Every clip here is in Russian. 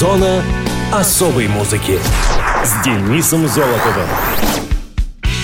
Зона особой музыки с Денисом Золотовым.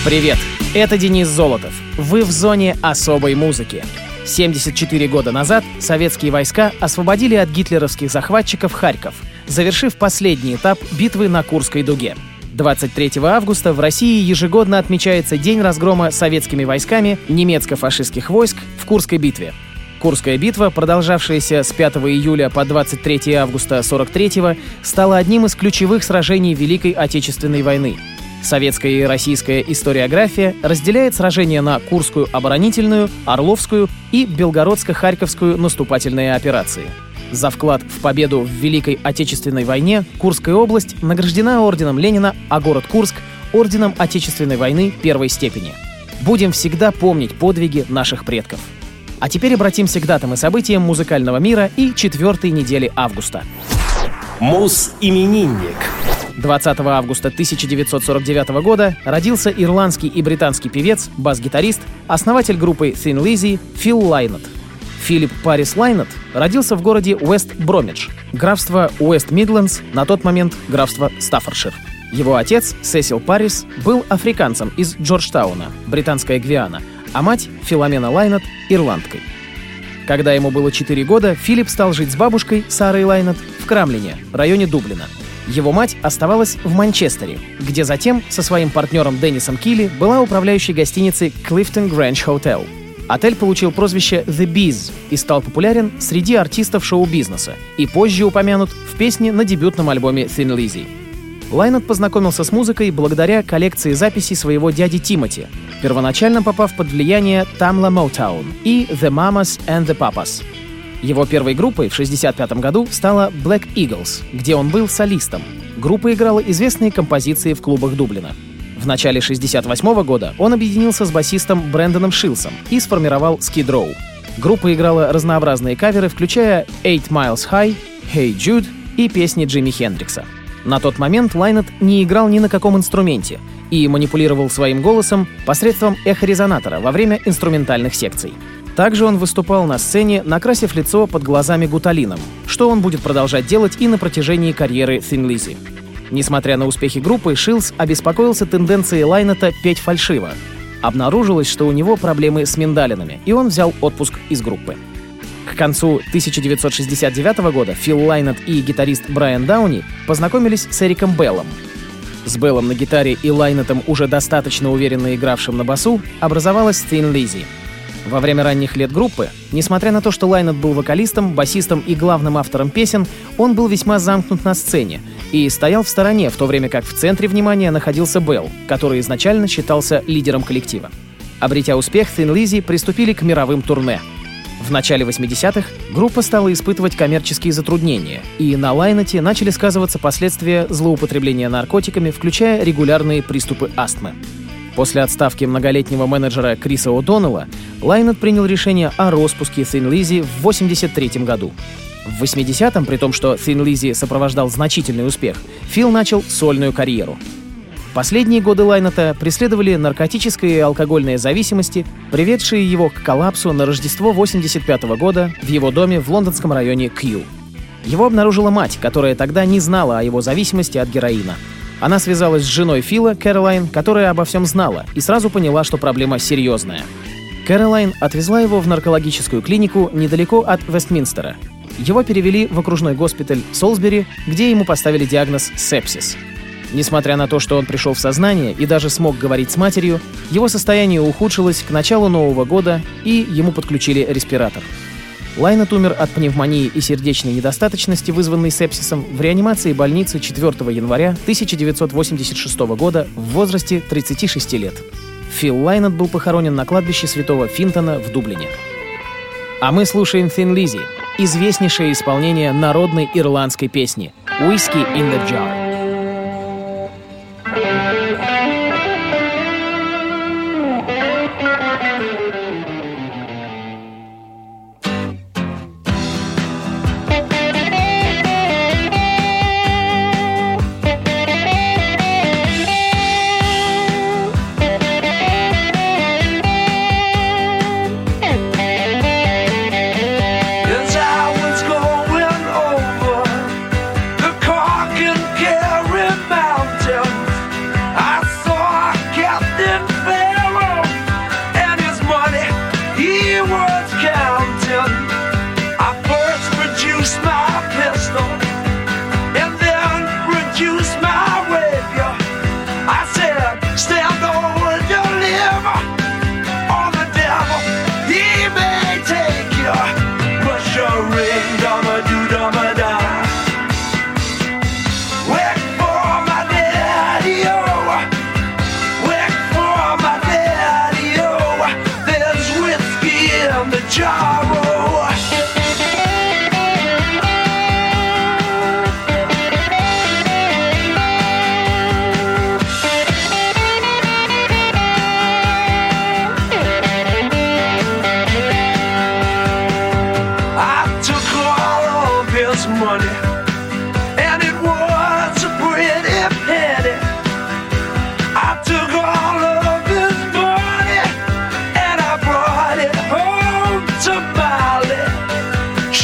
Привет, это Денис Золотов. Вы в зоне особой музыки. 74 года назад советские войска освободили от гитлеровских захватчиков Харьков, завершив последний этап битвы на Курской дуге. 23 августа в России ежегодно отмечается День разгрома советскими войсками немецко-фашистских войск в Курской битве. Курская битва, продолжавшаяся с 5 июля по 23 августа 43 стала одним из ключевых сражений Великой Отечественной войны. Советская и российская историография разделяет сражения на Курскую оборонительную, Орловскую и Белгородско-Харьковскую наступательные операции. За вклад в победу в Великой Отечественной войне Курская область награждена орденом Ленина, а город Курск — орденом Отечественной войны первой степени. Будем всегда помнить подвиги наших предков. А теперь обратимся к датам и событиям музыкального мира и четвертой недели августа. Мус-именинник. 20 августа 1949 года родился ирландский и британский певец, бас-гитарист, основатель группы Thin Lizzy Фил Лайнет. Филипп Парис Лайнет родился в городе Уэст-Бромидж, графство Уэст-Мидлендс, на тот момент графство Стаффордшир. Его отец, Сесил Парис, был африканцем из Джорджтауна, британская Гвиана, а мать, Филомена Лайнет, ирландкой. Когда ему было 4 года, Филипп стал жить с бабушкой, Сарой Лайнет, в Крамлине, районе Дублина. Его мать оставалась в Манчестере, где затем со своим партнером Деннисом Килли была управляющей гостиницей Clifton Grange Hotel. Отель получил прозвище The Bees и стал популярен среди артистов шоу-бизнеса и позже упомянут в песне на дебютном альбоме Thin Lizzy. Лайнет познакомился с музыкой благодаря коллекции записей своего дяди Тимоти, первоначально попав под влияние Tamla Motown и The Mamas and the Papas — его первой группой в 1965 году стала Black Eagles, где он был солистом. Группа играла известные композиции в клубах Дублина. В начале 1968 года он объединился с басистом Брэндоном Шилсом и сформировал Skid Row. Группа играла разнообразные каверы, включая Eight Miles High, Hey Jude и песни Джимми Хендрикса. На тот момент Лайнет не играл ни на каком инструменте и манипулировал своим голосом посредством эхорезонатора во время инструментальных секций. Также он выступал на сцене, накрасив лицо под глазами гуталином, что он будет продолжать делать и на протяжении карьеры Thin Lizzy. Несмотря на успехи группы, Шилс обеспокоился тенденцией Лайнета петь фальшиво. Обнаружилось, что у него проблемы с миндалинами, и он взял отпуск из группы. К концу 1969 года Фил Лайнет и гитарист Брайан Дауни познакомились с Эриком Беллом. С Беллом на гитаре и Лайнетом, уже достаточно уверенно игравшим на басу, образовалась Thin Lizzy — во время ранних лет группы, несмотря на то, что Лайнет был вокалистом, басистом и главным автором песен, он был весьма замкнут на сцене и стоял в стороне, в то время как в центре внимания находился Белл, который изначально считался лидером коллектива. Обретя успех, Thin Lizzy приступили к мировым турне. В начале 80-х группа стала испытывать коммерческие затруднения, и на Лайнете начали сказываться последствия злоупотребления наркотиками, включая регулярные приступы астмы. После отставки многолетнего менеджера Криса О'Доннелла Лайнет принял решение о распуске Thin Lizzy в 1983 году. В 80-м, при том, что Thin Lizzy сопровождал значительный успех, Фил начал сольную карьеру. Последние годы Лайнета преследовали наркотические и алкогольные зависимости, приведшие его к коллапсу на Рождество 85 -го года в его доме в лондонском районе Кью. Его обнаружила мать, которая тогда не знала о его зависимости от героина — она связалась с женой Фила, Кэролайн, которая обо всем знала, и сразу поняла, что проблема серьезная. Кэролайн отвезла его в наркологическую клинику недалеко от Вестминстера. Его перевели в окружной госпиталь Солсбери, где ему поставили диагноз сепсис. Несмотря на то, что он пришел в сознание и даже смог говорить с матерью, его состояние ухудшилось к началу Нового года, и ему подключили респиратор. Лайнет умер от пневмонии и сердечной недостаточности, вызванной сепсисом, в реанимации больницы 4 января 1986 года в возрасте 36 лет. Фил Лайнет был похоронен на кладбище святого Финтона в Дублине. А мы слушаем Thin Lizzy, известнейшее исполнение народной ирландской песни «Whiskey in the Jar».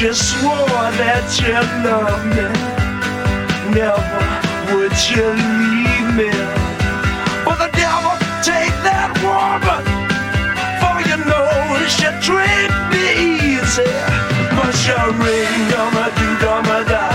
She swore that you loved me, never would you leave me. But the devil take that woman, for you know she treat me easy. Showering, gonna do, gonna die.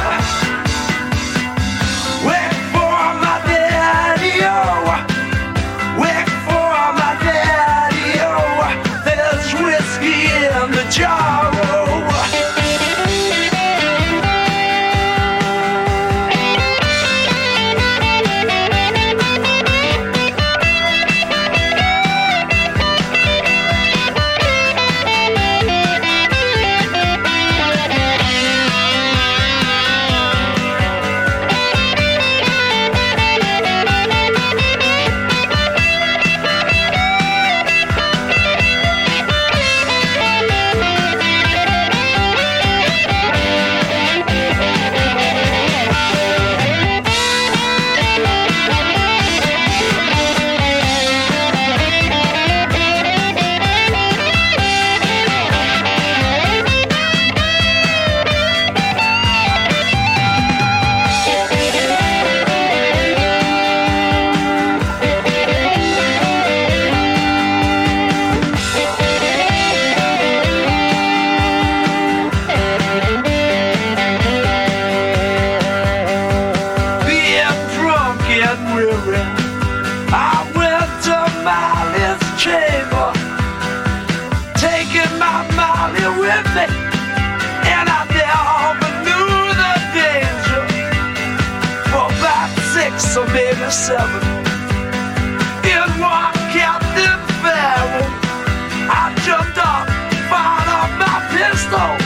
Pistols,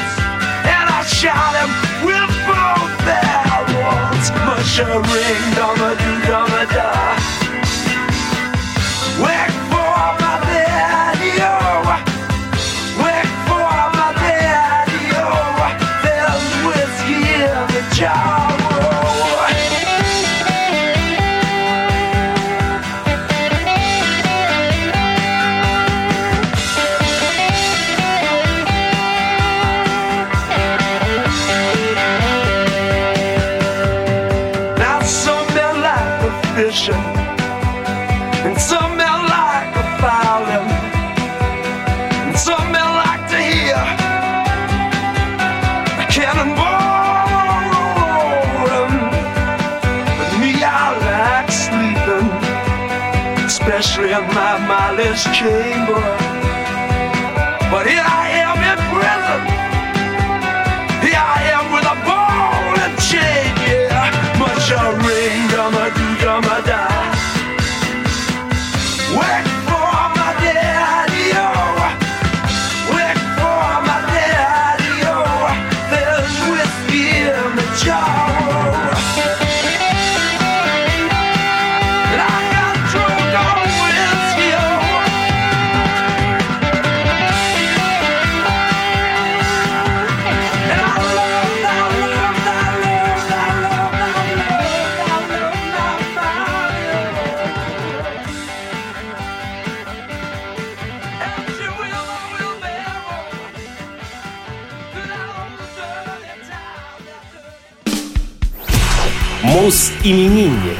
and I shot him with both barrels. Mushering, dumma do dumma da. My chamber. But here I am Мус-именинник.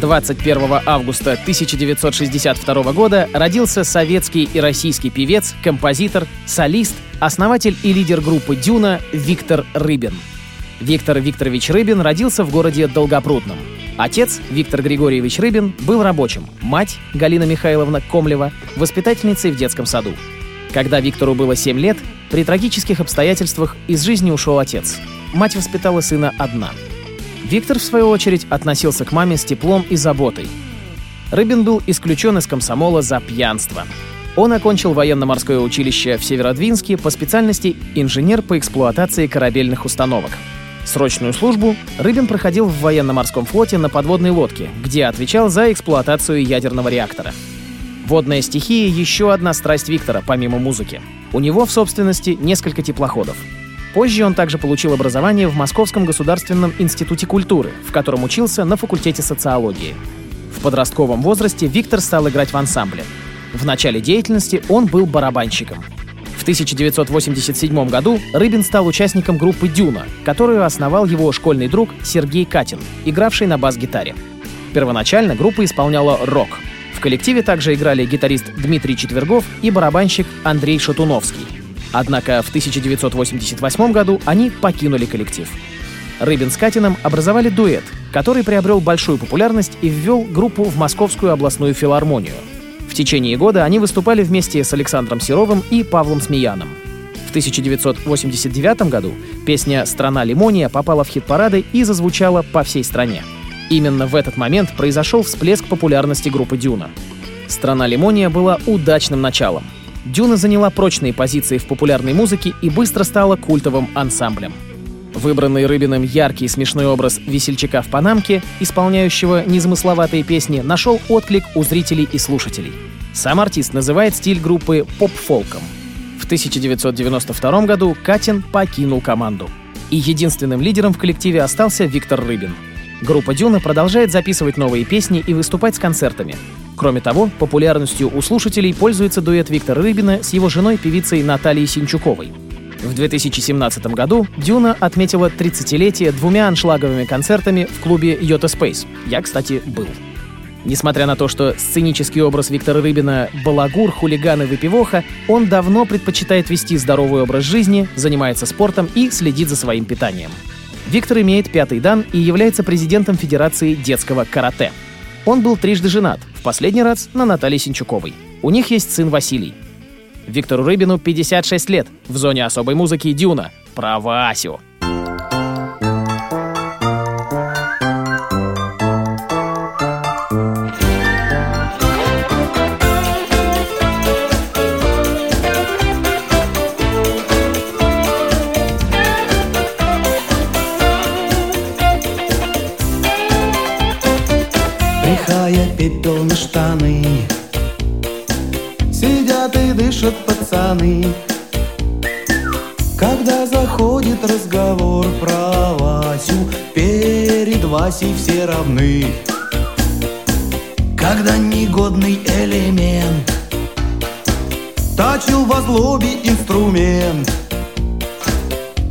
21 августа 1962 года родился советский и российский певец, композитор, солист, основатель и лидер группы «Дюна» Виктор Рыбин. Виктор Викторович Рыбин родился в городе Долгопрудном. Отец, Виктор Григорьевич Рыбин, был рабочим, мать, Галина Михайловна Комлева, воспитательницей в детском саду. Когда Виктору было 7 лет, при трагических обстоятельствах из жизни ушел отец. Мать воспитала сына одна — Виктор, в свою очередь, относился к маме с теплом и заботой. Рыбин был исключен из комсомола за пьянство. Он окончил военно-морское училище в Северодвинске по специальности инженер по эксплуатации корабельных установок. Срочную службу Рыбин проходил в военно-морском флоте на подводной лодке, где отвечал за эксплуатацию ядерного реактора. Водная стихия — еще одна страсть Виктора, помимо музыки. У него в собственности несколько теплоходов. Позже он также получил образование в Московском государственном институте культуры, в котором учился на факультете социологии. В подростковом возрасте Виктор стал играть в ансамбле. В начале деятельности он был барабанщиком. В 1987 году Рыбин стал участником группы «Дюна», которую основал его школьный друг Сергей Катин, игравший на бас-гитаре. Первоначально группа исполняла рок. В коллективе также играли гитарист Дмитрий Четвергов и барабанщик Андрей Шатуновский. Однако в 1988 году они покинули коллектив. Рыбин с Катином образовали дуэт, который приобрел большую популярность и ввел группу в Московскую областную филармонию. В течение года они выступали вместе с Александром Серовым и Павлом Смеяном. В 1989 году песня «Страна лимония» попала в хит-парады и зазвучала по всей стране. Именно в этот момент произошел всплеск популярности группы «Дюна». «Страна лимония» была удачным началом. «Дюна» заняла прочные позиции в популярной музыке и быстро стала культовым ансамблем. Выбранный Рыбиным яркий и смешной образ весельчака в Панамке, исполняющего незамысловатые песни, нашел отклик у зрителей и слушателей. Сам артист называет стиль группы поп-фолком. В 1992 году Катин покинул команду. И единственным лидером в коллективе остался Виктор Рыбин. Группа «Дюна» продолжает записывать новые песни и выступать с концертами. Кроме того, популярностью у слушателей пользуется дуэт Виктора Рыбина с его женой-певицей Натальей Синчуковой. В 2017 году «Дюна» отметила 30-летие двумя аншлаговыми концертами в клубе «Йота Спейс». Я, кстати, был. Несмотря на то, что сценический образ Виктора Рыбина — балагур, хулиган и выпивоха, он давно предпочитает вести здоровый образ жизни, занимается спортом и следит за своим питанием. Виктор имеет пятый дан и является президентом Федерации детского карате. Он был трижды женат, последний раз на Наталье Синчуковой. У них есть сын Василий. Виктору Рыбину 56 лет. В зоне особой музыки «Дюна». Про Васю. Штаны Сидят и дышат пацаны. Когда заходит разговор про Васю Перед Васей все равны. Когда негодный элемент Тачил во злобе инструмент.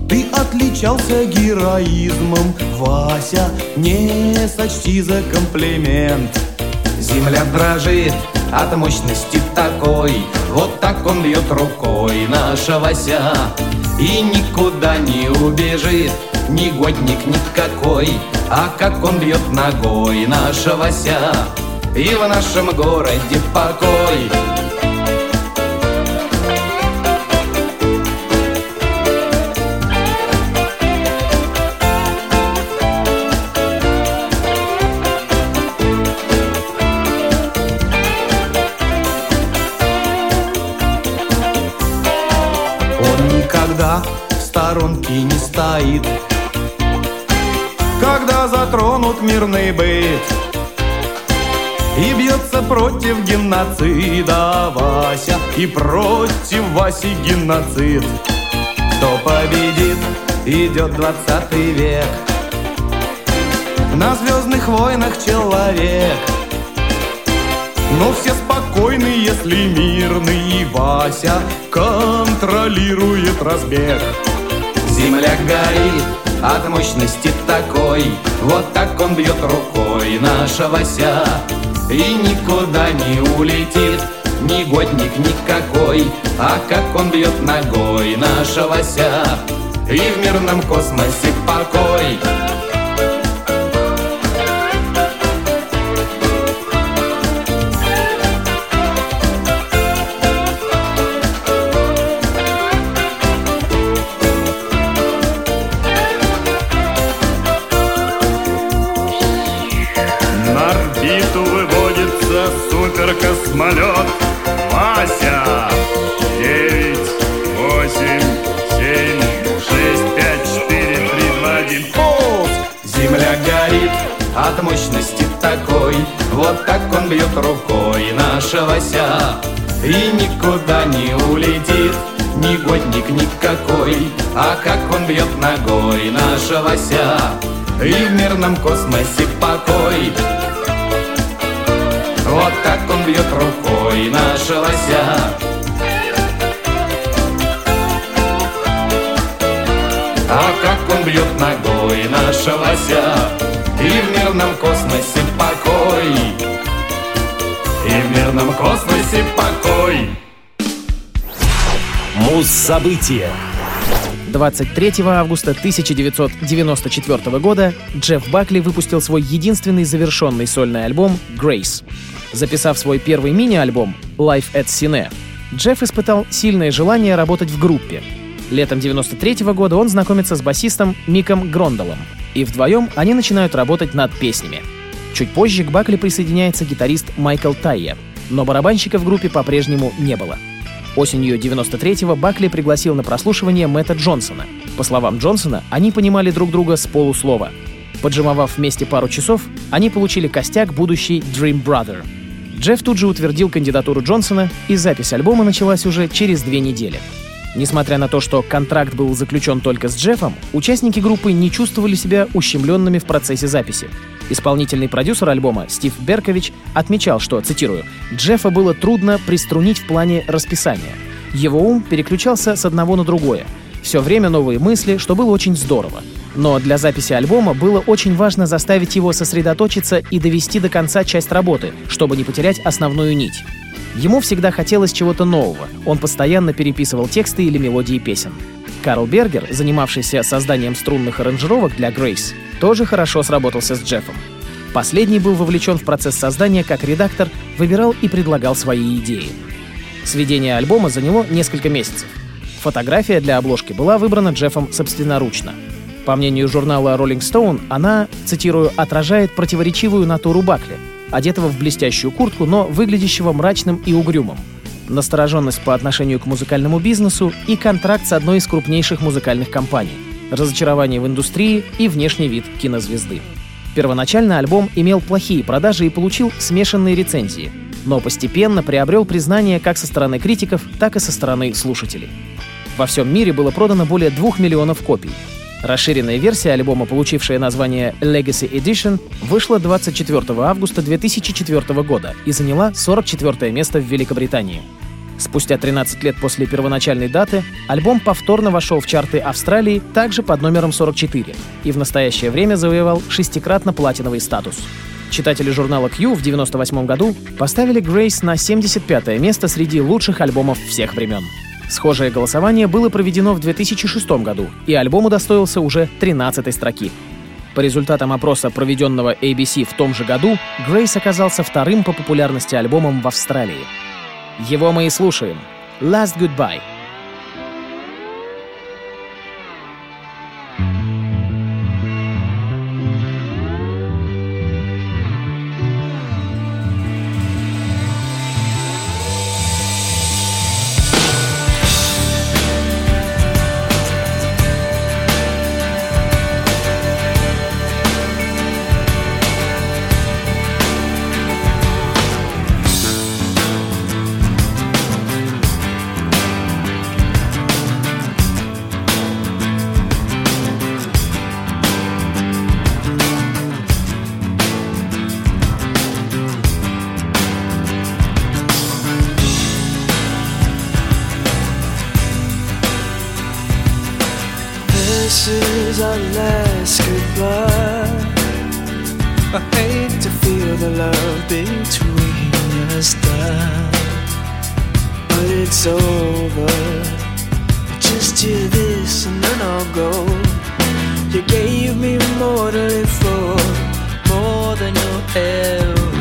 Ты отличался героизмом, Вася, не сочти за комплимент. Земля дрожит от мощности такой. Вот так он льет рукой наша Вася И никуда не убежит Негодник никакой А как он бьет ногой наша Вася И в нашем городе покой мирный быт И бьется против геноцида. Вася И против Васи геноцид. Кто победит, идет двадцатый век. На звездных войнах человек. Но все спокойны, если мирный Вася контролирует разбег. Земля горит от мощности такой Вот так он бьет рукой наша Вася И никуда не улетит Негодник никакой А как он бьет ногой наша Вася И в мирном космосе покой от мощности такой. Вот так он бьет рукой наша Вася И никуда не улетит Негодник никакой. А как он бьет ногой наша лося И в мирном космосе покой. Вот так он бьет рукой наша лося А как он бьет ногой наша лося И в мирном космосе покой И в мирном космосе покой Муз-события 23 августа 1994 года Джефф Бакли выпустил свой единственный завершенный сольный альбом «Grace». Записав свой первый мини-альбом «Life at Cine», Джефф испытал сильное желание работать в группе. Летом 93 года он знакомится с басистом Миком Грондалом, и вдвоем они начинают работать над песнями. Чуть позже к Бакли присоединяется гитарист Майкл Тайя, но барабанщика в группе по-прежнему не было — Осенью 93-го Бакли пригласил на прослушивание Мэтта Джонсона. По словам Джонсона, они понимали друг друга с полуслова. Поджимовав вместе пару часов, они получили костяк будущий Dream Brother. Джефф тут же утвердил кандидатуру Джонсона, и запись альбома началась уже через две недели. Несмотря на то, что контракт был заключен только с Джеффом, участники группы не чувствовали себя ущемленными в процессе записи. Исполнительный продюсер альбома Стив Беркович отмечал, что, цитирую, «Джеффа было трудно приструнить в плане расписания. Его ум переключался с одного на другое. Все время новые мысли, что было очень здорово. Но для записи альбома было очень важно заставить его сосредоточиться и довести до конца часть работы, чтобы не потерять основную нить. Ему всегда хотелось чего-то нового. Он постоянно переписывал тексты или мелодии песен. Карл Бергер, занимавшийся созданием струнных аранжировок для Грейс, тоже хорошо сработался с Джеффом. Последний был вовлечен в процесс создания как редактор, выбирал и предлагал свои идеи. Сведение альбома заняло несколько месяцев. Фотография для обложки была выбрана Джеффом собственноручно. По мнению журнала Rolling Stone, она, цитирую, «отражает противоречивую натуру Бакли, одетого в блестящую куртку, но выглядящего мрачным и угрюмым, настороженность по отношению к музыкальному бизнесу и контракт с одной из крупнейших музыкальных компаний, разочарование в индустрии и внешний вид кинозвезды. Первоначально альбом имел плохие продажи и получил смешанные рецензии, но постепенно приобрел признание как со стороны критиков, так и со стороны слушателей. Во всем мире было продано более двух миллионов копий. Расширенная версия альбома, получившая название Legacy Edition, вышла 24 августа 2004 года и заняла 44 место в Великобритании. Спустя 13 лет после первоначальной даты альбом повторно вошел в чарты Австралии также под номером 44 и в настоящее время завоевал шестикратно платиновый статус. Читатели журнала Q в 1998 году поставили Грейс на 75 место среди лучших альбомов всех времен. Схожее голосование было проведено в 2006 году, и альбом удостоился уже 13 строки. По результатам опроса, проведенного ABC в том же году, Грейс оказался вторым по популярности альбомом в Австралии. Его мы и слушаем. Last Goodbye. It's over. Just hear this and then I'll go. You gave me more to live for, more than you'll ever